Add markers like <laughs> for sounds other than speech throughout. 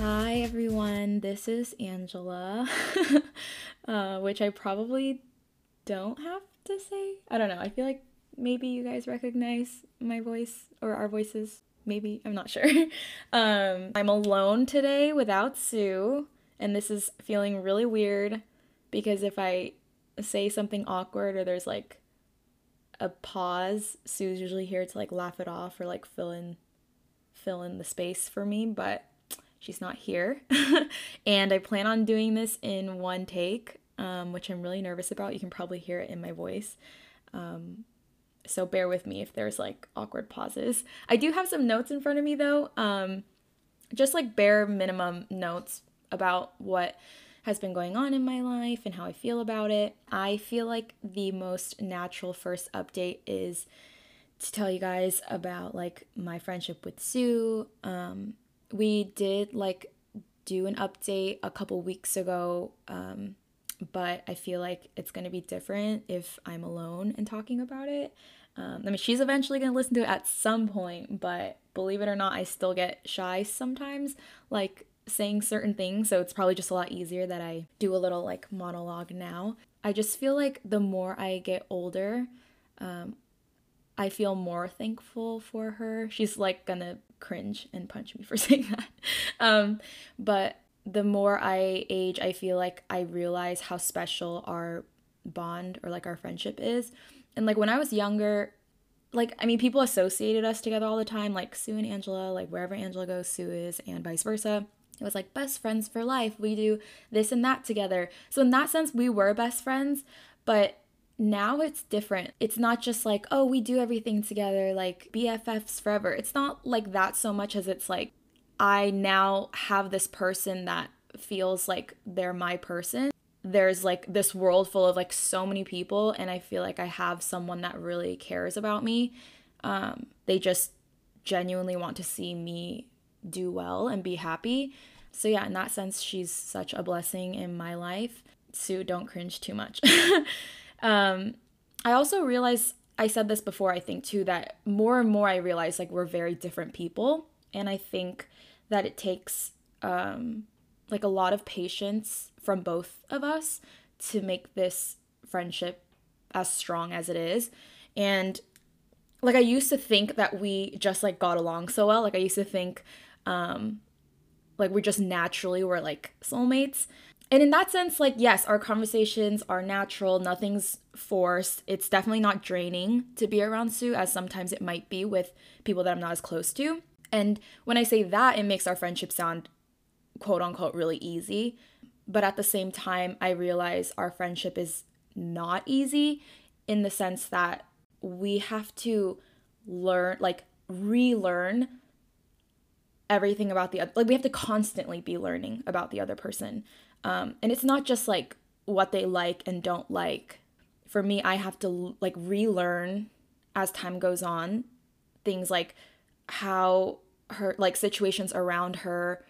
Hi everyone, this is Angela, <laughs> uh, which I probably don't have to say. I don't know. I feel like maybe you guys recognize my voice or our voices. Maybe I'm not <laughs> sure. um, I'm alone today without Sue, and this is feeling really weird because if I say something awkward or there's like a pause, Sue's usually here to like laugh it off or like fill in fill in the space for me, but she's not here. <laughs> and I plan on doing this in one take, um, which I'm really nervous about. You can probably hear it in my voice. Um, so bear with me if there's like awkward pauses. I do have some notes in front of me though, um, just like bare minimum notes about what has been going on in my life and how I feel about it. I feel like the most natural first update is to tell you guys about like my friendship with Sue. Um, we did like do an update a couple weeks ago, um, but I feel like it's gonna be different if I'm alone and talking about it. Um, I mean, she's eventually gonna listen to it at some point, but believe it or not, I still get shy sometimes, like saying certain things. So it's probably just a lot easier that I do a little like monologue now. I just feel like the more I get older, um, I feel more thankful for her. She's like gonna cringe and punch me for <laughs> saying that. Um, but the more I age, I feel like I realize how special our bond or like our friendship is. And like when I was younger, like I mean, people associated us together all the time, like Sue and Angela, like wherever Angela goes, Sue is, and vice versa. It was like best friends for life. We do this and that together. So in that sense, we were best friends, but now it's different. It's not just like, oh, we do everything together, like BFFs forever. It's not like that so much as it's like, I now have this person that feels like they're my person. There's like this world full of like so many people, and I feel like I have someone that really cares about me. Um, they just genuinely want to see me do well and be happy. So, yeah, in that sense, she's such a blessing in my life. Sue, don't cringe too much. <laughs> Um, I also realize I said this before, I think too, that more and more I realize like we're very different people. And I think that it takes um, like a lot of patience from both of us to make this friendship as strong as it is. And like I used to think that we just like got along so well. Like I used to think um like we just naturally were like soulmates. And in that sense, like, yes, our conversations are natural, nothing's forced. It's definitely not draining to be around Sue, as sometimes it might be with people that I'm not as close to. And when I say that, it makes our friendship sound quote unquote really easy. But at the same time, I realize our friendship is not easy in the sense that we have to learn, like, relearn everything about the other. Like, we have to constantly be learning about the other person. Um, and it's not just like what they like and don't like. For me, I have to like relearn as time goes on things like how her like situations around her,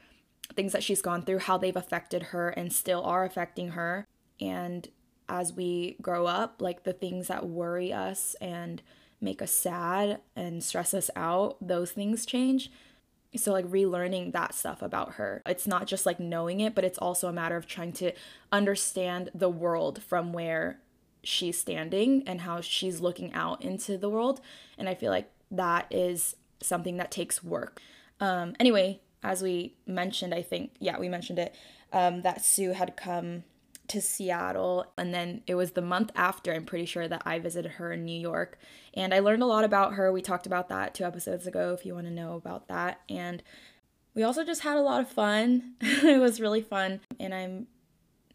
things that she's gone through, how they've affected her and still are affecting her. And as we grow up, like the things that worry us and make us sad and stress us out, those things change so like relearning that stuff about her. It's not just like knowing it but it's also a matter of trying to understand the world from where she's standing and how she's looking out into the world. And i feel like that is something that takes work. Um anyway as we mentioned i think yeah we mentioned it um that sue had come to Seattle. And then it was the month after, I'm pretty sure, that I visited her in New York. And I learned a lot about her. We talked about that two episodes ago if you want to know about that. And we also just had a lot of fun. <laughs> it was really fun. And I'm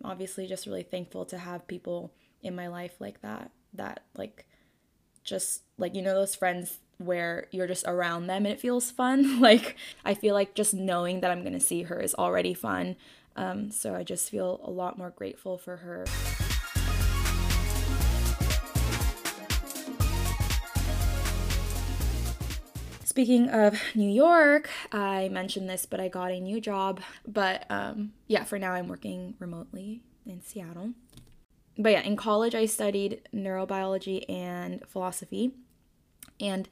obviously just really thankful to have people in my life like that, that like just like, you know, those friends where you're just around them and it feels fun. <laughs> like, I feel like just knowing that I'm going to see her is already fun. Um, so I just feel a lot more grateful for her. Speaking of New York, I mentioned this, but I got a new job. But um, yeah, for now I'm working remotely in Seattle. But yeah, in college I studied neurobiology and philosophy. And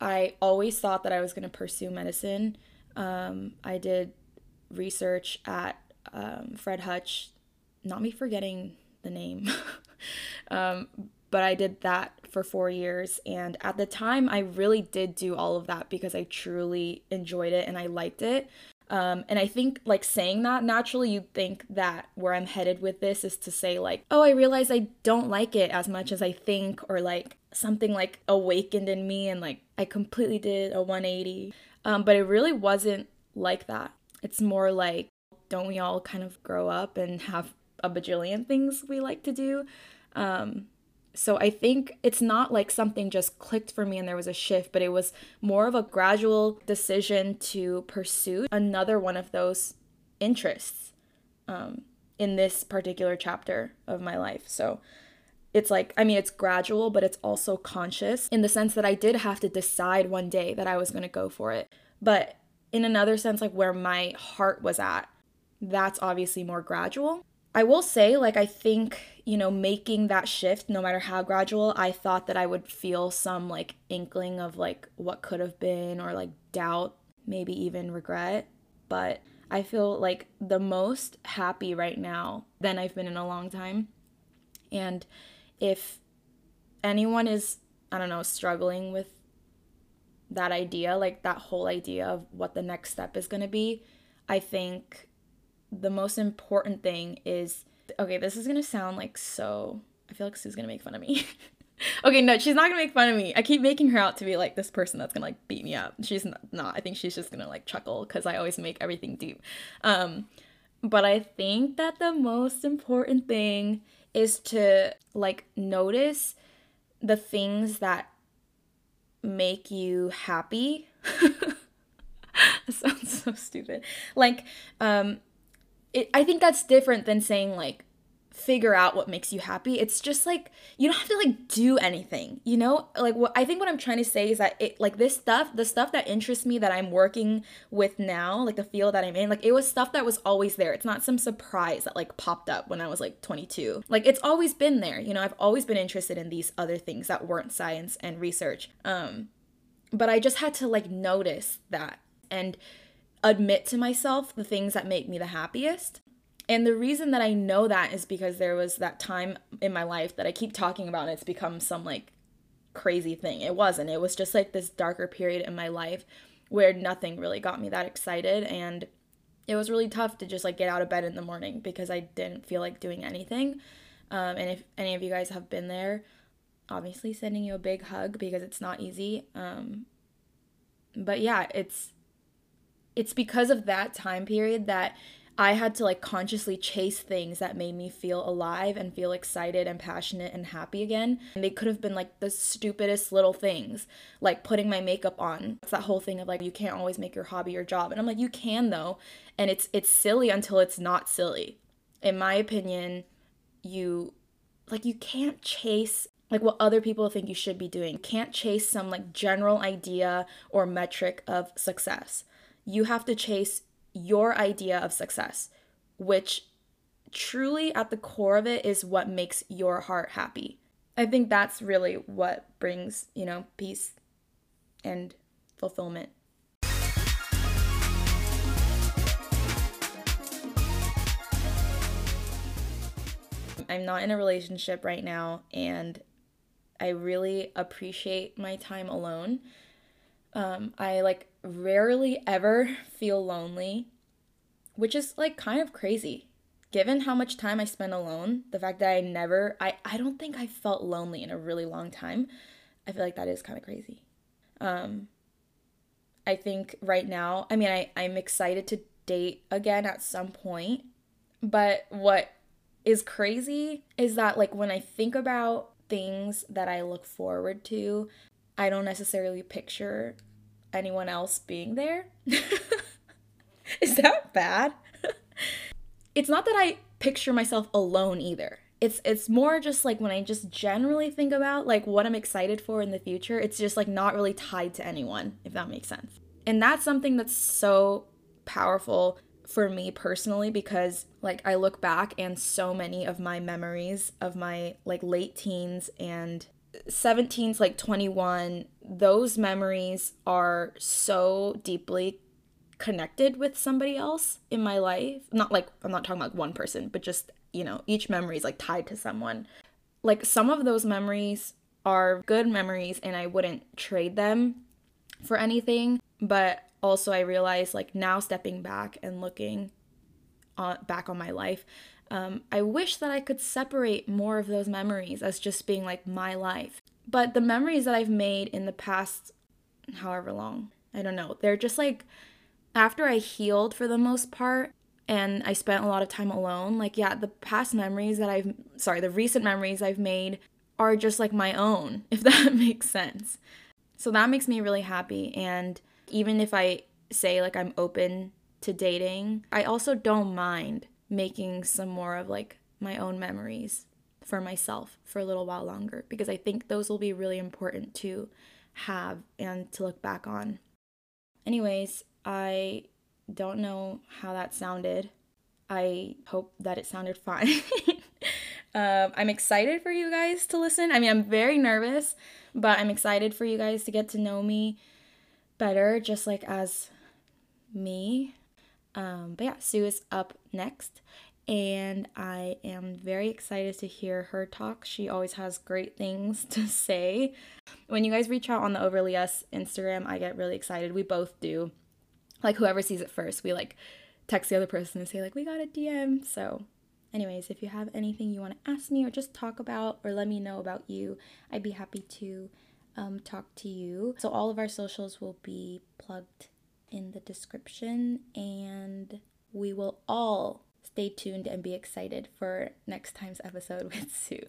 I always thought that I was going to pursue medicine. Um, I did research at um, Fred Hutch. Not me forgetting the name, <laughs> um, but I did that for four years. And at the time, I really did do all of that because I truly enjoyed it and I liked it. Um, and I think, like, saying that naturally, you'd think that where I'm headed with this is to say, like, oh, I realize I don't like it as much as I think, or like something like awakened in me and like I completely did a 180. Um, but it really wasn't like that. It's more like, don't we all kind of grow up and have a bajillion things we like to do? Um, so I think it's not like something just clicked for me and there was a shift, but it was more of a gradual decision to pursue another one of those interests um, in this particular chapter of my life. So it's like, I mean, it's gradual, but it's also conscious in the sense that I did have to decide one day that I was going to go for it. But in another sense, like where my heart was at, that's obviously more gradual. I will say, like, I think, you know, making that shift, no matter how gradual, I thought that I would feel some, like, inkling of, like, what could have been or, like, doubt, maybe even regret. But I feel like the most happy right now than I've been in a long time. And if anyone is, I don't know, struggling with that idea, like that whole idea of what the next step is going to be, I think the most important thing is okay, this is gonna sound like so. I feel like Sue's gonna make fun of me. <laughs> okay, no, she's not gonna make fun of me. I keep making her out to be like this person that's gonna like beat me up. She's not. I think she's just gonna like chuckle because I always make everything deep. Um, but I think that the most important thing is to like notice the things that make you happy. <laughs> that sounds so stupid. Like, um, it, I think that's different than saying like figure out what makes you happy. It's just like you don't have to like do anything, you know? Like what I think what I'm trying to say is that it like this stuff, the stuff that interests me that I'm working with now, like the field that I'm in, like it was stuff that was always there. It's not some surprise that like popped up when I was like 22. Like it's always been there, you know? I've always been interested in these other things that weren't science and research. Um but I just had to like notice that and admit to myself the things that make me the happiest. And the reason that I know that is because there was that time in my life that I keep talking about, and it's become some like crazy thing. It wasn't. It was just like this darker period in my life where nothing really got me that excited. And it was really tough to just like get out of bed in the morning because I didn't feel like doing anything. Um, and if any of you guys have been there, obviously sending you a big hug because it's not easy. Um, but yeah, it's it's because of that time period that I had to like consciously chase things that made me feel alive and feel excited and passionate and happy again. And they could have been like the stupidest little things, like putting my makeup on. It's that whole thing of like you can't always make your hobby your job. And I'm like you can though. And it's it's silly until it's not silly. In my opinion, you like you can't chase like what other people think you should be doing. Can't chase some like general idea or metric of success you have to chase your idea of success, which truly at the core of it is what makes your heart happy. I think that's really what brings, you know, peace and fulfillment. I'm not in a relationship right now, and I really appreciate my time alone. Um, I like rarely ever feel lonely, which is like kind of crazy. Given how much time I spend alone, the fact that I never I I don't think I felt lonely in a really long time. I feel like that is kind of crazy. Um I think right now, I mean I I'm excited to date again at some point, but what is crazy is that like when I think about things that I look forward to, I don't necessarily picture anyone else being there. <laughs> Is that bad? <laughs> it's not that I picture myself alone either. It's it's more just like when I just generally think about like what I'm excited for in the future, it's just like not really tied to anyone, if that makes sense. And that's something that's so powerful for me personally because like I look back and so many of my memories of my like late teens and 17s like 21 those memories are so deeply connected with somebody else in my life. Not like I'm not talking about like one person, but just, you know, each memory is like tied to someone. Like some of those memories are good memories and I wouldn't trade them for anything, but also I realized like now stepping back and looking on, back on my life, um, I wish that I could separate more of those memories as just being like my life. But the memories that I've made in the past, however long, I don't know, they're just like after I healed for the most part and I spent a lot of time alone, like, yeah, the past memories that I've, sorry, the recent memories I've made are just like my own, <laughs> if that makes sense. So that makes me really happy. And even if I say like I'm open to dating, I also don't mind making some more of like my own memories for myself for a little while longer because I think those will be really important to have and to look back on. Anyways, I don't know how that sounded. I hope that it sounded fine. <laughs> um, I'm excited for you guys to listen. I mean, I'm very nervous, but I'm excited for you guys to get to know me better, just like as me. Um, but yeah, Sue is up next, and I am very excited to hear her talk. She always has great things <laughs> to say. When you guys reach out on the Overly Us Instagram, I get really excited. We both do like whoever sees it first, we like text the other person and say like we got a DM. So, anyways, if you have anything you want to ask me or just talk about or let me know about you, I'd be happy to um, talk to you. So all of our socials will be plugged in the description, and we will all stay tuned and be excited for next time's episode <laughs> with Sue.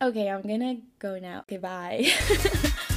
Okay, I'm gonna go now. Goodbye. <laughs>